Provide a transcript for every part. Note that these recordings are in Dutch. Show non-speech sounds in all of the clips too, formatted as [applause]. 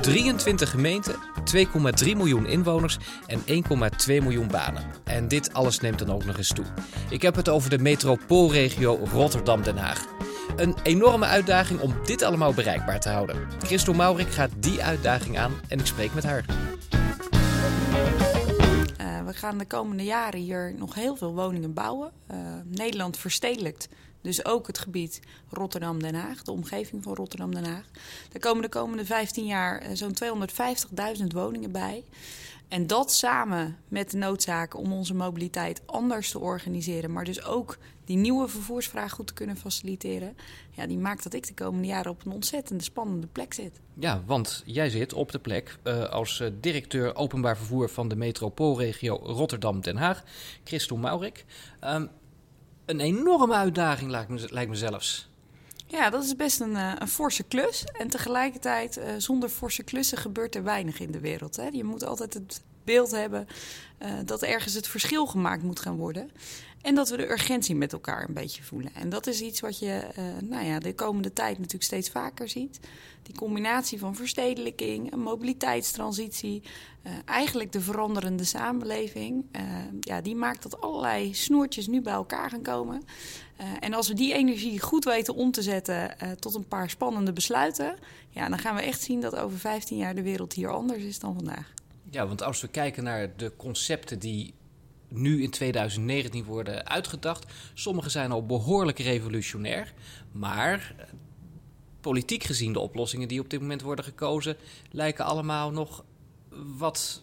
23 gemeenten, 2,3 miljoen inwoners en 1,2 miljoen banen. En dit alles neemt dan ook nog eens toe. Ik heb het over de metropoolregio Rotterdam-Den Haag. Een enorme uitdaging om dit allemaal bereikbaar te houden. Christel Maurik gaat die uitdaging aan en ik spreek met haar. Uh, we gaan de komende jaren hier nog heel veel woningen bouwen. Uh, Nederland verstedelijkt dus ook het gebied Rotterdam-Den Haag, de omgeving van Rotterdam-Den Haag. Daar komen de komende 15 jaar uh, zo'n 250.000 woningen bij. En dat samen met de noodzaak om onze mobiliteit anders te organiseren, maar dus ook die nieuwe vervoersvraag goed te kunnen faciliteren, ja, die maakt dat ik de komende jaren op een ontzettend spannende plek zit. Ja, want jij zit op de plek uh, als uh, directeur openbaar vervoer van de metropoolregio Rotterdam-Den Haag, Christel Maurik. Um, een enorme uitdaging, lijkt me, zelfs. Ja, dat is best een, uh, een forse klus. En tegelijkertijd, uh, zonder forse klussen gebeurt er weinig in de wereld. Hè. Je moet altijd het beeld hebben uh, dat ergens het verschil gemaakt moet gaan worden. En dat we de urgentie met elkaar een beetje voelen. En dat is iets wat je uh, nou ja, de komende tijd natuurlijk steeds vaker ziet. Die combinatie van verstedelijking, mobiliteitstransitie, uh, eigenlijk de veranderende samenleving. Ja, die maakt dat allerlei snoertjes nu bij elkaar gaan komen. en als we die energie goed weten om te zetten tot een paar spannende besluiten, ja, dan gaan we echt zien dat over 15 jaar de wereld hier anders is dan vandaag. Ja, want als we kijken naar de concepten die nu in 2019 worden uitgedacht. Sommige zijn al behoorlijk revolutionair, maar politiek gezien de oplossingen die op dit moment worden gekozen lijken allemaal nog wat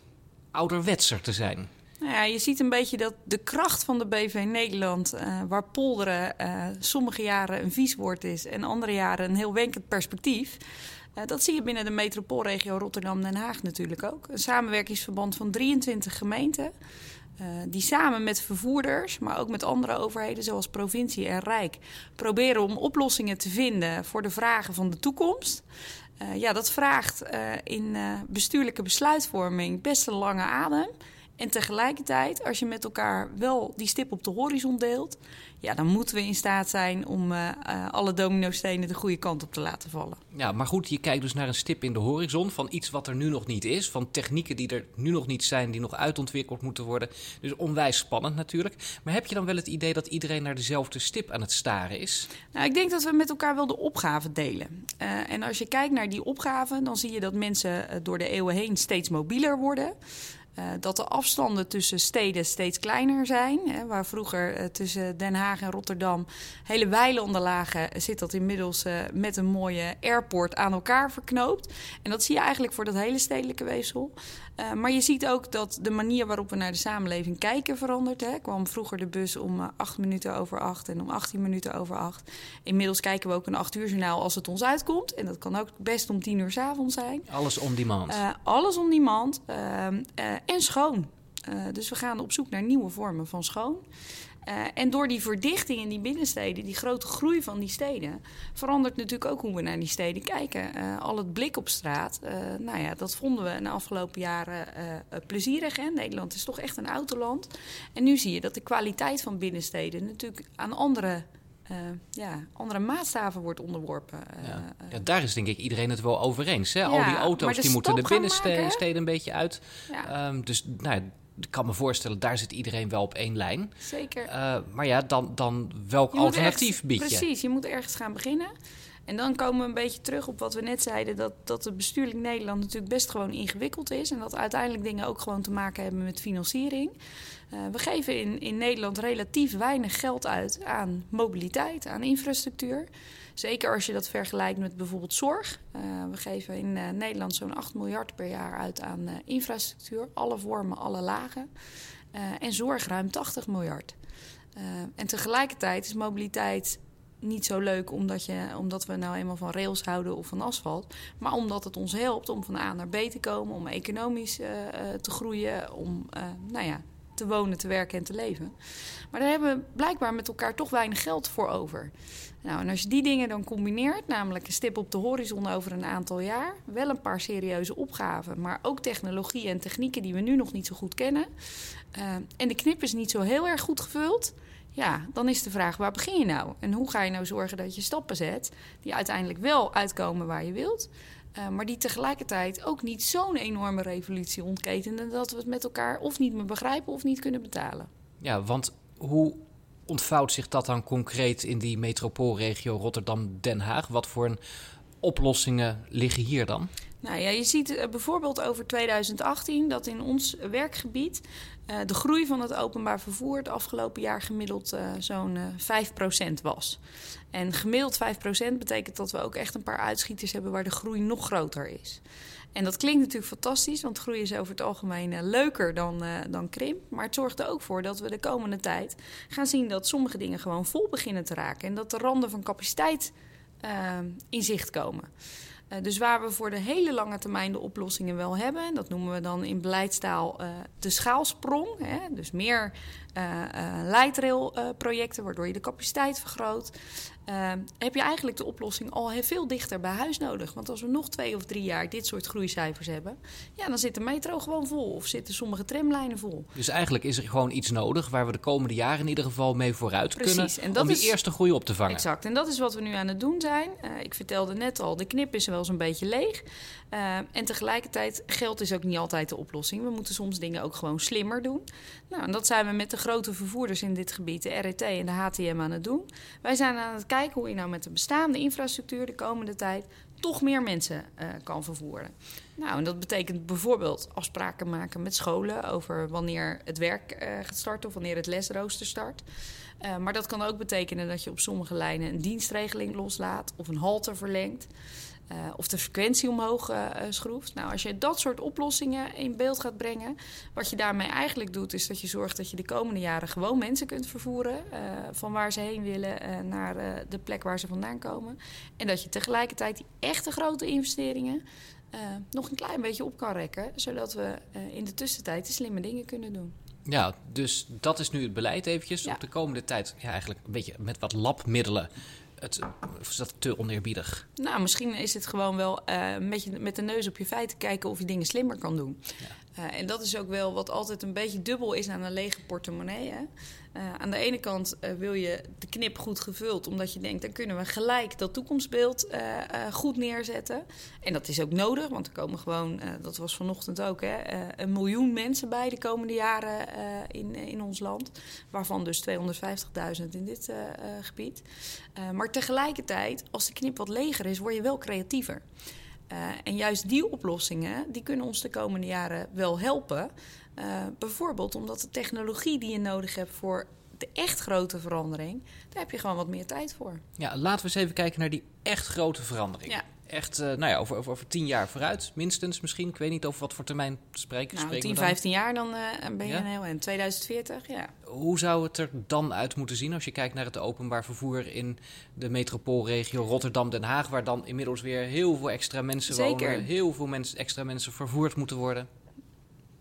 ouderwetser te zijn. Nou ja, je ziet een beetje dat de kracht van de BV Nederland, uh, waar polderen uh, sommige jaren een vies woord is en andere jaren een heel wenkend perspectief. Uh, dat zie je binnen de metropoolregio Rotterdam-Den Haag natuurlijk ook. Een samenwerkingsverband van 23 gemeenten. Uh, die samen met vervoerders, maar ook met andere overheden zoals provincie en Rijk, proberen om oplossingen te vinden voor de vragen van de toekomst. Uh, ja, dat vraagt uh, in bestuurlijke besluitvorming best een lange adem. En tegelijkertijd, als je met elkaar wel die stip op de horizon deelt, ja, dan moeten we in staat zijn om uh, uh, alle dominostenen de goede kant op te laten vallen. Ja, maar goed, je kijkt dus naar een stip in de horizon van iets wat er nu nog niet is, van technieken die er nu nog niet zijn, die nog uitontwikkeld moeten worden. Dus onwijs spannend natuurlijk. Maar heb je dan wel het idee dat iedereen naar dezelfde stip aan het staren is? Nou, ik denk dat we met elkaar wel de opgaven delen. Uh, en als je kijkt naar die opgaven, dan zie je dat mensen door de eeuwen heen steeds mobieler worden. Uh, dat de afstanden tussen steden steeds kleiner zijn. Hè, waar vroeger uh, tussen Den Haag en Rotterdam hele weilanden lagen, zit dat inmiddels uh, met een mooie airport aan elkaar verknoopt. En dat zie je eigenlijk voor dat hele stedelijke weefsel. maar je ziet ook dat de manier waarop we naar de samenleving kijken verandert. Hè. kwam vroeger de bus om acht minuten over acht en om 18 minuten over acht. Inmiddels kijken we ook een acht uur journaal als het ons uitkomt. En dat kan ook best om tien uur s avonds zijn. Alles on demand. alles on demand en schoon. Uh, dus we gaan op zoek naar nieuwe vormen van schoon. Uh, en door die verdichting in die binnensteden, die grote groei van die steden, verandert natuurlijk ook hoe we naar die steden kijken. Uh, al het blik op straat, nou ja, dat vonden we in de afgelopen jaren plezierig. Hè? Nederland is toch echt een autoland. En nu zie je dat de kwaliteit van binnensteden natuurlijk aan andere uh, ja, andere maatstaven wordt onderworpen. Uh, ja. ja. daar is denk ik iedereen het wel over eens. Hè? Ja, Al die auto's die moeten de binnensteden een beetje uit. Ja. Um, dus nou, ik kan me voorstellen, daar zit iedereen wel op één lijn. Zeker. Uh, maar ja, dan, dan welk alternatief bied je? Precies, je moet ergens gaan beginnen. En dan komen we een beetje terug op wat we net zeiden: dat, dat het bestuurlijk Nederland natuurlijk best gewoon ingewikkeld is. En dat uiteindelijk dingen ook gewoon te maken hebben met financiering. Uh, we geven in, in Nederland relatief weinig geld uit aan mobiliteit, aan infrastructuur. Zeker als je dat vergelijkt met bijvoorbeeld zorg. Uh, we geven in uh, Nederland zo'n 8 miljard per jaar uit aan infrastructuur. Alle vormen, alle lagen. en zorg ruim 80 miljard. en tegelijkertijd is mobiliteit niet zo leuk omdat, je, omdat we nou eenmaal van rails houden of van asfalt. Maar omdat het ons helpt om van A naar B te komen, om economisch uh, te groeien, om uh, nou ja, te wonen, te werken en te leven. Maar daar hebben we blijkbaar met elkaar toch weinig geld voor over. Nou, en als je die dingen dan combineert, namelijk een stip op de horizon over een aantal jaar, wel een paar serieuze opgaven, maar ook technologie en technieken die we nu nog niet zo goed kennen. En de knip is niet zo heel erg goed gevuld Ja, dan is de vraag, waar begin je nou? En hoe ga je nou zorgen dat je stappen zet die uiteindelijk wel uitkomen waar je wilt... Uh, maar die tegelijkertijd ook niet zo'n enorme revolutie ontketenen... dat we het met elkaar of niet meer begrijpen of niet kunnen betalen. Ja, want hoe ontvouwt zich dat dan concreet in die metropoolregio Rotterdam-Den Haag? Wat voor een oplossingen liggen hier dan? Nou ja, je ziet uh, bijvoorbeeld over 2018 dat in ons werkgebied uh, de groei van het openbaar vervoer het afgelopen jaar gemiddeld uh, zo'n 5% was. En gemiddeld 5% betekent dat we ook echt een paar uitschieters hebben waar de groei nog groter is. En dat klinkt natuurlijk fantastisch, want groei is over het algemeen leuker dan, dan krimp. Maar het zorgt er ook voor dat we de komende tijd gaan zien dat sommige dingen gewoon vol beginnen te raken. En dat de randen van capaciteit in zicht komen. Uh, dus waar we voor de hele lange termijn de oplossingen wel hebben, dat noemen we dan in beleidstaal uh, de schaalsprong. Hè? Dus meer uh, leidrailprojecten, waardoor je de capaciteit vergroot. Uh, heb je eigenlijk de oplossing al heel veel dichter bij huis nodig. Want als we nog twee of drie jaar dit soort groeicijfers hebben, ja, dan zit de metro gewoon vol of zitten sommige tramlijnen vol. Dus eigenlijk is er gewoon iets nodig waar we de komende jaren in ieder geval mee vooruit Precies. kunnen en dat om die is, eerste groei op te vangen. Exact, en dat is wat we nu aan het doen zijn. Uh, ik vertelde net al, de knip is wel eens een beetje leeg. Uh, en tegelijkertijd, geld is ook niet altijd de oplossing. We moeten soms dingen ook gewoon slimmer doen. Nou, en dat zijn we met de grote vervoerders in dit gebied, de RET en de HTM, aan het doen. Wij zijn aan het kijken hoe je nou met de bestaande infrastructuur de komende tijd toch meer mensen uh, kan vervoeren. Nou, en dat betekent bijvoorbeeld afspraken maken met scholen over wanneer het werk uh, gaat starten of wanneer het lesrooster start. Uh, maar dat kan ook betekenen dat je op sommige lijnen een dienstregeling loslaat of een halte verlengt. Uh, of de frequentie omhoog uh, schroeft. Nou, als je dat soort oplossingen in beeld gaat brengen, wat je daarmee eigenlijk doet, is dat je zorgt dat je de komende jaren gewoon mensen kunt vervoeren uh, van waar ze heen willen naar de plek waar ze vandaan komen. En dat je tegelijkertijd die echte grote investeringen nog een klein beetje op kan rekken, zodat we in de tussentijd de slimme dingen kunnen doen. Ja, dus dat is nu het beleid eventjes. Ja. Op de komende tijd ja, eigenlijk een beetje met wat labmiddelen het, is dat te oneerbiedig? Nou, misschien is het gewoon wel uh, met, je, met de neus op je feiten kijken of je dingen slimmer kan doen. Ja. Uh, en dat is ook wel wat altijd een beetje dubbel is aan een lege portemonnee. Hè? Uh, aan de ene kant uh, wil je de knip goed gevuld, omdat je denkt, dan kunnen we gelijk dat toekomstbeeld uh, goed neerzetten. En dat is ook nodig, want er komen gewoon, dat was vanochtend ook, hè, een miljoen mensen bij de komende jaren in, in ons land. Waarvan dus 250.000 in dit gebied. maar tegelijkertijd, als de knip wat leger is, word je wel creatiever. en juist die oplossingen, die kunnen ons de komende jaren wel helpen. Uh, bijvoorbeeld omdat de technologie die je nodig hebt voor de echt grote verandering, daar heb je gewoon wat meer tijd voor. Ja, laten we eens even kijken naar die echt grote verandering. Ja. Echt, uh, nou ja, over, over, over, tien jaar vooruit, minstens misschien. Ik weet niet over wat voor termijn spreken. Nou, 10, 15 jaar, dan uh, ben je ja? een heel in 2040, ja. Hoe zou het er dan uit moeten zien als je kijkt naar het openbaar vervoer in de metropoolregio Rotterdam-Den Haag, waar dan inmiddels weer heel veel extra mensen Zeker. wonen, heel veel mensen, extra mensen vervoerd moeten worden?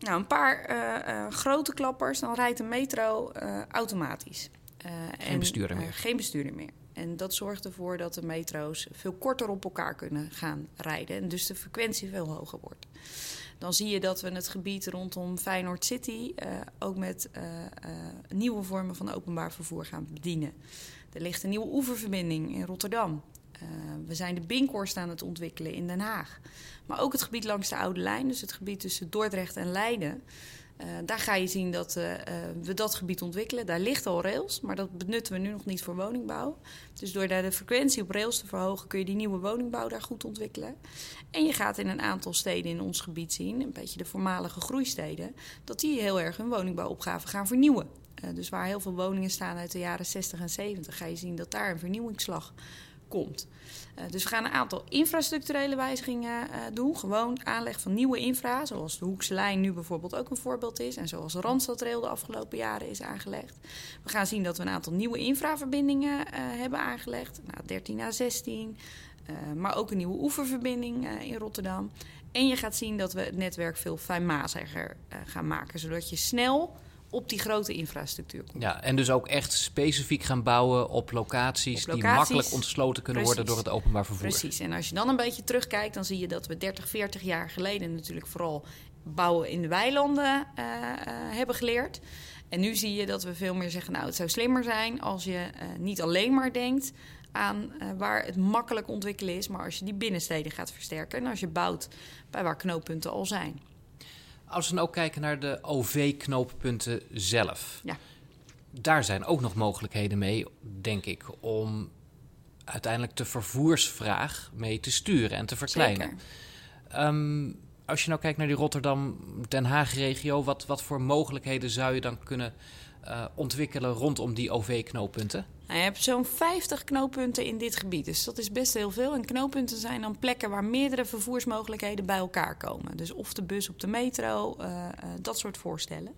Nou, een paar uh, uh, grote klappers, dan rijdt de metro uh, automatisch. geen en, bestuurder meer. geen bestuurder meer. En dat zorgt ervoor dat de metro's veel korter op elkaar kunnen gaan rijden. En dus de frequentie veel hoger wordt. Dan zie je dat we het gebied rondom Feyenoord City ook met nieuwe vormen van openbaar vervoer gaan bedienen. Er ligt een nieuwe oeververbinding in Rotterdam. We zijn de Binkhorst aan het ontwikkelen in Den Haag. Maar ook het gebied langs de Oude Lijn, dus het gebied tussen Dordrecht en Leiden. Uh, daar ga je zien dat uh, we dat gebied ontwikkelen. Daar ligt al rails, maar dat benutten we nu nog niet voor woningbouw. Dus door daar de frequentie op rails te verhogen, kun je die nieuwe woningbouw daar goed ontwikkelen. En je gaat in een aantal steden in ons gebied zien, een beetje de voormalige groeisteden, dat die heel erg hun woningbouwopgave gaan vernieuwen. dus waar heel veel woningen staan uit de jaren 60 en 70, ga je zien dat daar een vernieuwingsslag komt. Uh, dus we gaan een aantal infrastructurele wijzigingen uh, doen. Gewoon aanleg van nieuwe infra, zoals de Hoekse Lijn nu bijvoorbeeld ook een voorbeeld is. En zoals de Randstadrail de afgelopen jaren is aangelegd. We gaan zien dat we een aantal nieuwe infraverbindingen uh, hebben aangelegd. Nou, 13 à 16, maar ook een nieuwe oeververbinding in Rotterdam. En je gaat zien dat we het netwerk veel fijnmaziger gaan maken, zodat je snel op die grote infrastructuur komt. Ja, en dus ook echt specifiek gaan bouwen op locaties, die makkelijk ontsloten kunnen Precies. worden door het openbaar vervoer. Precies, en als je dan een beetje terugkijkt, dan zie je dat we 30, 40 jaar geleden natuurlijk vooral bouwen in de weilanden uh, uh, hebben geleerd. En nu zie je dat we veel meer zeggen, nou het zou slimmer zijn als je uh, niet alleen maar denkt aan uh, waar het makkelijk ontwikkelen is, maar als je die binnensteden gaat versterken en als je bouwt bij waar knooppunten al zijn. Als we dan ook kijken naar de OV-knooppunten zelf. Ja. Daar zijn ook nog mogelijkheden mee, denk ik, om uiteindelijk de vervoersvraag mee te sturen en te verkleinen. Um, als je nou kijkt naar die Rotterdam-Den Haag-regio, wat, wat voor mogelijkheden zou je dan kunnen uh, ontwikkelen rondom die OV-knooppunten? Nou, je hebt zo'n 50 knooppunten in dit gebied, dus dat is best heel veel. En knooppunten zijn dan plekken waar meerdere vervoersmogelijkheden bij elkaar komen. Dus of de bus op de metro, uh, uh, dat soort voorstellen.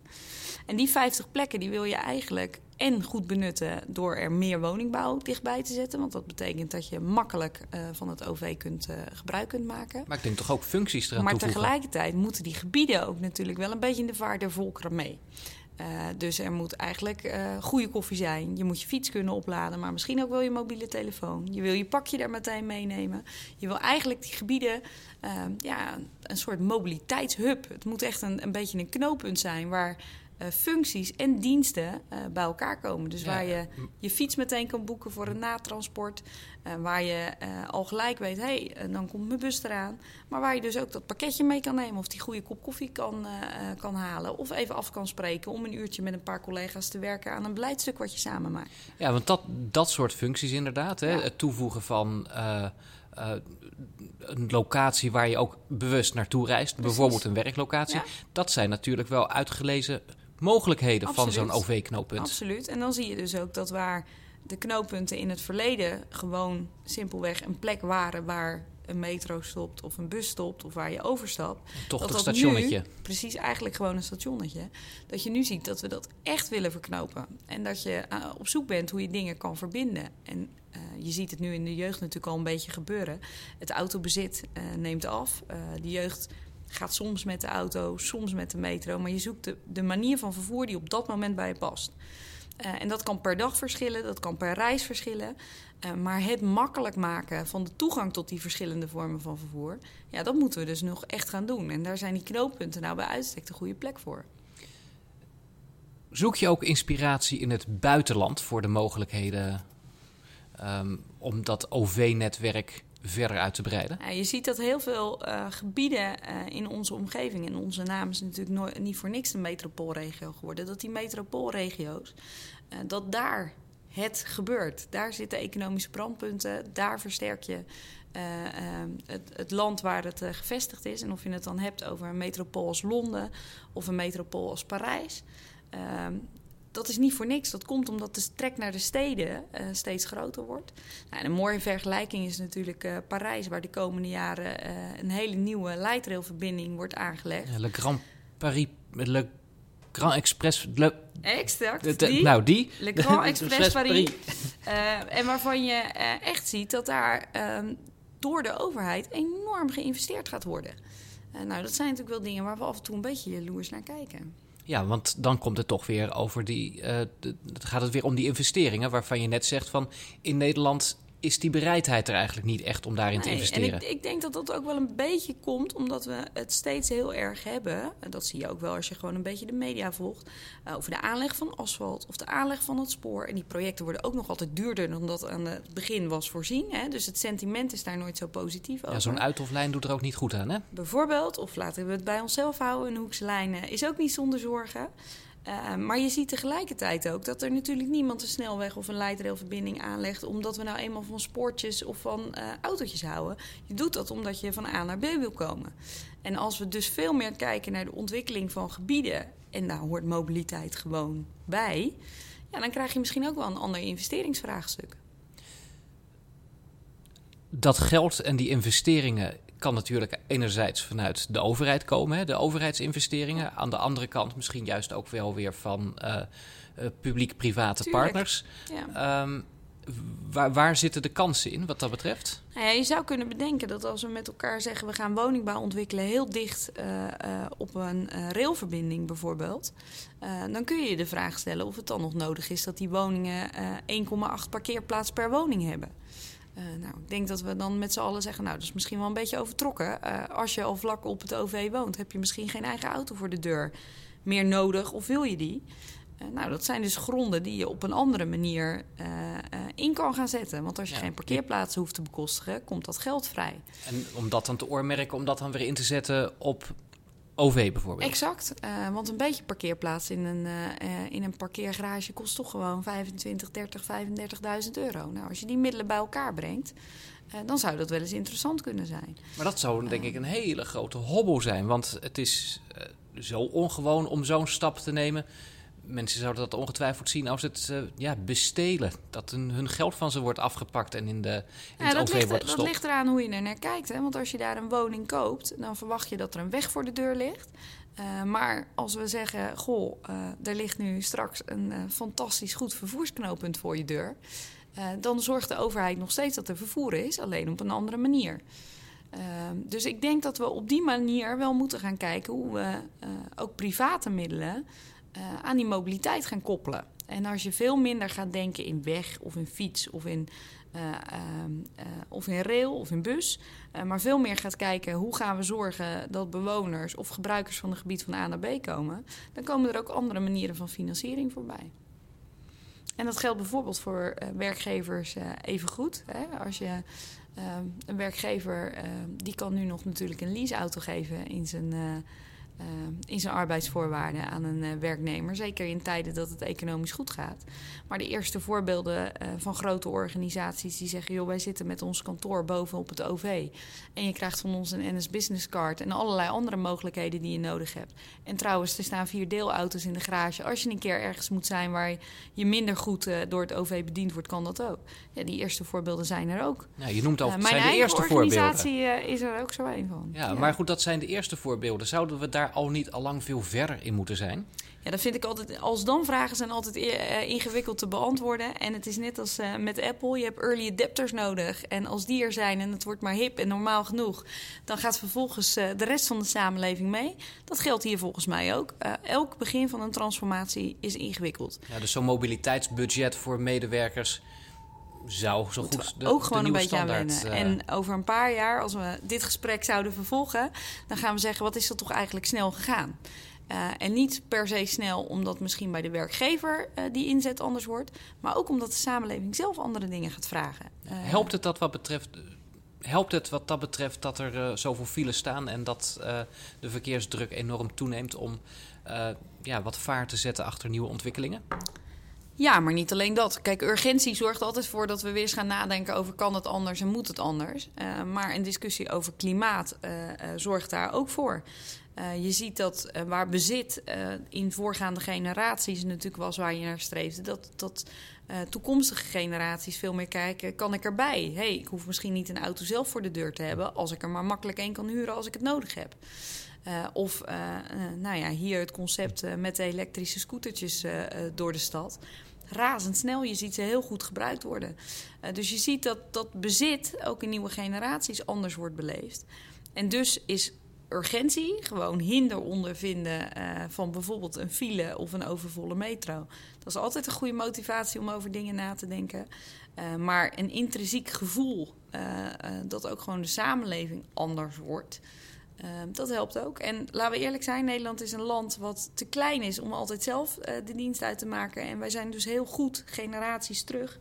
En die 50 plekken die wil je eigenlijk en goed benutten door er meer woningbouw dichtbij te zetten. Want dat betekent dat je makkelijk uh, van het OV kunt, uh, gebruik kunt maken. Maar ik denk toch ook functies eraan maar toevoegen? Maar tegelijkertijd moeten die gebieden ook natuurlijk wel een beetje in de vaart der volkeren mee. Uh, dus er moet eigenlijk goede koffie zijn. Je moet je fiets kunnen opladen, maar misschien ook wel je mobiele telefoon. Je wil je pakje daar meteen meenemen. Je wil eigenlijk die gebieden ja, een soort mobiliteitshub. Het moet echt een, een beetje een knooppunt zijn waar uh, functies en diensten uh, bij elkaar komen. Dus ja, waar je je fiets meteen kan boeken voor een natransport. Uh, waar je al gelijk weet, hé, hey, dan komt mijn bus eraan. Maar waar je dus ook dat pakketje mee kan nemen... of die goede kop koffie kan, kan halen. Of even af kan spreken om een uurtje met een paar collega's te werken... aan een beleidstuk wat je samen maakt. Ja, want dat, dat soort functies inderdaad. Hè? Ja. Het toevoegen van... Uh, een locatie waar je ook bewust naartoe reist, Precies. bijvoorbeeld een werklocatie. Ja. Dat zijn natuurlijk wel uitgelezen mogelijkheden Absoluut. van zo'n OV-knooppunt. Absoluut. En dan zie je dus ook dat waar de knooppunten in het verleden gewoon simpelweg een plek waren waar een metro stopt of een bus stopt of waar je overstapt. Toch dat stationnetje. Nu, precies, eigenlijk gewoon een stationnetje. Dat je nu ziet dat we dat echt willen verknopen. En dat je uh, op zoek bent hoe je dingen kan verbinden. En uh, je ziet het nu in de jeugd natuurlijk al een beetje gebeuren. Het autobezit uh, neemt af. de jeugd gaat soms met de auto, soms met de metro. Maar je zoekt de, manier van vervoer die op dat moment bij je past. Uh, en dat kan per dag verschillen, dat kan per reis verschillen. Uh, maar het makkelijk maken van de toegang tot die verschillende vormen van vervoer... ja, dat moeten we dus nog echt gaan doen. En daar zijn die knooppunten nou bij uitstek de goede plek voor. Zoek je ook inspiratie in het buitenland voor de mogelijkheden... Um, om dat OV-netwerk verder uit te breiden? Je ziet dat heel veel uh, gebieden uh, in onze omgeving, en onze naam is natuurlijk nooit, niet voor niks een metropoolregio geworden, dat die metropoolregio's, uh, dat daar het gebeurt. Daar zitten economische brandpunten, daar versterk je het, het, land waar het gevestigd is. En of je het dan hebt over een metropool als Londen of een metropool als Parijs dat is niet voor niks. Dat komt omdat de trek naar de steden uh, steeds groter wordt. Nou, een mooie vergelijking is natuurlijk uh, Parijs, waar de komende jaren uh, een hele nieuwe lightrailverbinding wordt aangelegd. Ja, Le Grand Paris, Le Grand Express. Le, exact. De, de, die, nou, die. Le Grand [laughs] Express Paris. en waarvan je echt ziet dat daar ehm, door de overheid enorm geïnvesteerd gaat worden. nou, dat zijn natuurlijk wel dingen waar we af en toe een beetje jaloers naar kijken. Ja, want dan komt het toch weer over die. Uh, gaat het weer om die investeringen, waarvan je net zegt van in Nederland is die bereidheid er eigenlijk niet echt om daarin nee, te investeren. En ik, ik, denk dat dat ook wel een beetje komt omdat we het steeds heel erg hebben. En dat zie je ook wel als je gewoon een beetje de media volgt. Uh, over de aanleg van asfalt of de aanleg van het spoor. En die projecten worden ook nog altijd duurder dan dat aan het begin was voorzien. Hè? Dus het sentiment is daar nooit zo positief over. Ja, zo'n uithoflijn doet er ook niet goed aan, hè? Bijvoorbeeld, of laten we het bij onszelf houden, een hoekse lijn is ook niet zonder zorgen. Uh, maar je ziet tegelijkertijd ook dat er natuurlijk niemand een snelweg of een leidrailverbinding aanlegt omdat we nou eenmaal van spoortjes of van uh, autootjes houden. Je doet dat omdat je van A naar B wil komen. En als we dus veel meer kijken naar de ontwikkeling van gebieden, en daar hoort mobiliteit gewoon bij, ja, dan krijg je misschien ook wel een ander investeringsvraagstuk. Dat geld en die investeringen kan natuurlijk enerzijds vanuit de overheid komen, hè, de overheidsinvesteringen. Aan de andere kant misschien juist ook wel weer van uh, uh, publiek-private partners. Ja. Um, waar, waar, zitten de kansen in wat dat betreft? Nou ja, je zou kunnen bedenken dat als we met elkaar zeggen... we gaan woningbouw ontwikkelen heel dicht uh, op een railverbinding bijvoorbeeld... dan kun je je de vraag stellen of het dan nog nodig is... dat die woningen 1,8 parkeerplaats per woning hebben. Uh, nou, ik denk dat we dan met z'n allen zeggen, nou, dat is misschien wel een beetje overtrokken. Uh, als je al vlak op het OV woont, heb je misschien geen eigen auto voor de deur meer nodig of wil je die? nou, dat zijn dus gronden die je op een andere manier in kan gaan zetten. Want als je geen parkeerplaatsen hoeft te bekostigen, komt dat geld vrij. En om dat dan te oormerken, om dat dan weer in te zetten op OV bijvoorbeeld. Exact, uh, want een beetje parkeerplaats in een, uh, in een parkeergarage kost toch gewoon 25, 30, 35.000 euro. Nou, als je die middelen bij elkaar brengt, uh, dan zou dat wel eens interessant kunnen zijn. Maar dat zou denk ik een hele grote hobbel zijn, want het is zo ongewoon om zo'n stap te nemen mensen zouden dat ongetwijfeld zien als het uh, ja, bestelen. Dat hun, hun, geld van ze wordt afgepakt en in, de, in ja, het OV ligt, wordt gestopt. Dat ligt eraan hoe je er naar kijkt. Hè? Want als je daar een woning koopt, dan verwacht je dat er een weg voor de deur ligt. Uh, maar als we zeggen, goh, uh, er ligt nu straks een fantastisch goed vervoersknooppunt voor je deur... dan zorgt de overheid nog steeds dat er vervoer is, alleen op een andere manier. dus ik denk dat we op die manier wel moeten gaan kijken hoe we ook private middelen uh, aan die mobiliteit gaan koppelen. En als je veel minder gaat denken in weg of in fiets of in, uh, uh, of in rail of in bus, maar veel meer gaat kijken hoe gaan we zorgen dat bewoners of gebruikers van het gebied van A naar B komen, dan komen er ook andere manieren van financiering voorbij. En dat geldt bijvoorbeeld voor werkgevers even goed. Als je een werkgever die kan nu nog natuurlijk een leaseauto geven in zijn uh, in zijn arbeidsvoorwaarden aan een uh, werknemer. Zeker in tijden dat het economisch goed gaat. Maar de eerste voorbeelden uh, van grote organisaties die zeggen: joh, wij zitten met ons kantoor bovenop het OV. En je krijgt van ons een NS Business Card en allerlei andere mogelijkheden die je nodig hebt. En trouwens, er staan vier deelauto's in de garage. Als je een keer ergens moet zijn waar je minder goed door het OV bediend wordt, kan dat ook. Ja, die eerste voorbeelden zijn er ook. Ja, je noemt al mijn zijn de eerste organisatie is er ook zo een van. Ja, ja, maar goed, dat zijn de eerste voorbeelden. Zouden we daar al niet al lang veel verder in moeten zijn? Ja, dat vind ik altijd. Als dan vragen zijn altijd uh, ingewikkeld te beantwoorden. En het is net als uh, met Apple: je hebt early adapters nodig. En als die er zijn en het wordt maar hip en normaal genoeg, dan gaat vervolgens uh, de rest van de samenleving mee. Dat geldt hier volgens mij ook. elk begin van een transformatie is ingewikkeld. Ja, dus zo'n mobiliteitsbudget voor medewerkers zou zo goed de, ook gewoon een beetje aan wennen. Uh... En over een paar jaar, als we dit gesprek zouden vervolgen, dan gaan we zeggen: wat is er toch eigenlijk snel gegaan? Uh, en niet per se snel omdat misschien bij de werkgever uh, die inzet anders wordt, maar ook omdat de samenleving zelf andere dingen gaat vragen. helpt het dat wat betreft? Helpt het wat dat betreft dat er zoveel files staan en dat de verkeersdruk enorm toeneemt om ja, wat vaart te zetten achter nieuwe ontwikkelingen? Ja, maar niet alleen dat. Kijk, urgentie zorgt altijd voor dat we weer eens gaan nadenken over kan het anders en moet het anders. Uh, maar een discussie over klimaat uh, uh, zorgt daar ook voor. je ziet dat waar bezit in voorgaande generaties natuurlijk was waar je naar streefde, dat, toekomstige generaties veel meer kijken: kan ik erbij? hey, ik hoef misschien niet een auto zelf voor de deur te hebben, als ik er maar makkelijk een kan huren als ik het nodig heb. Of nou ja, hier het concept met de elektrische scootertjes door de stad razendsnel. Je ziet ze heel goed gebruikt worden. Uh, dus je ziet dat dat bezit ook in nieuwe generaties anders wordt beleefd. En dus is urgentie gewoon hinder ondervinden uh, van bijvoorbeeld een file of een overvolle metro. Dat is altijd een goede motivatie om over dingen na te denken. Uh, maar een intrinsiek gevoel dat ook gewoon de samenleving anders wordt. Ehm, dat helpt ook. En laten we eerlijk zijn, Nederland is een land wat te klein is om altijd zelf uh, de dienst uit te maken. En wij zijn dus heel goed, generaties terug,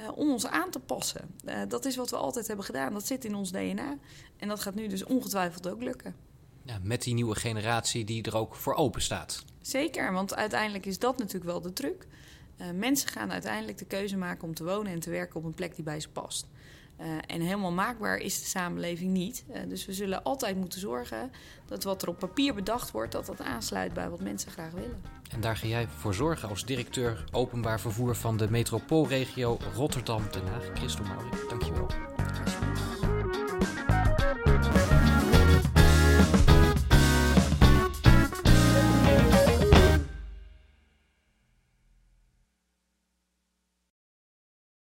uh, om ons aan te passen. Uh, dat is wat we altijd hebben gedaan. Dat zit in ons DNA. En dat gaat nu dus ongetwijfeld ook lukken. Ja, met die nieuwe generatie die er ook voor open staat. Zeker, want uiteindelijk is dat natuurlijk wel de truc. mensen gaan uiteindelijk de keuze maken om te wonen en te werken op een plek die bij ze past. Uh, en helemaal maakbaar is de samenleving niet. Uh, dus we zullen altijd moeten zorgen dat wat er op papier bedacht wordt, dat dat aansluit bij wat mensen graag willen. En daar ga jij voor zorgen als directeur openbaar vervoer van de metropoolregio Rotterdam-Den Haag. Christel Maurik, dankjewel. Alsjeblieft.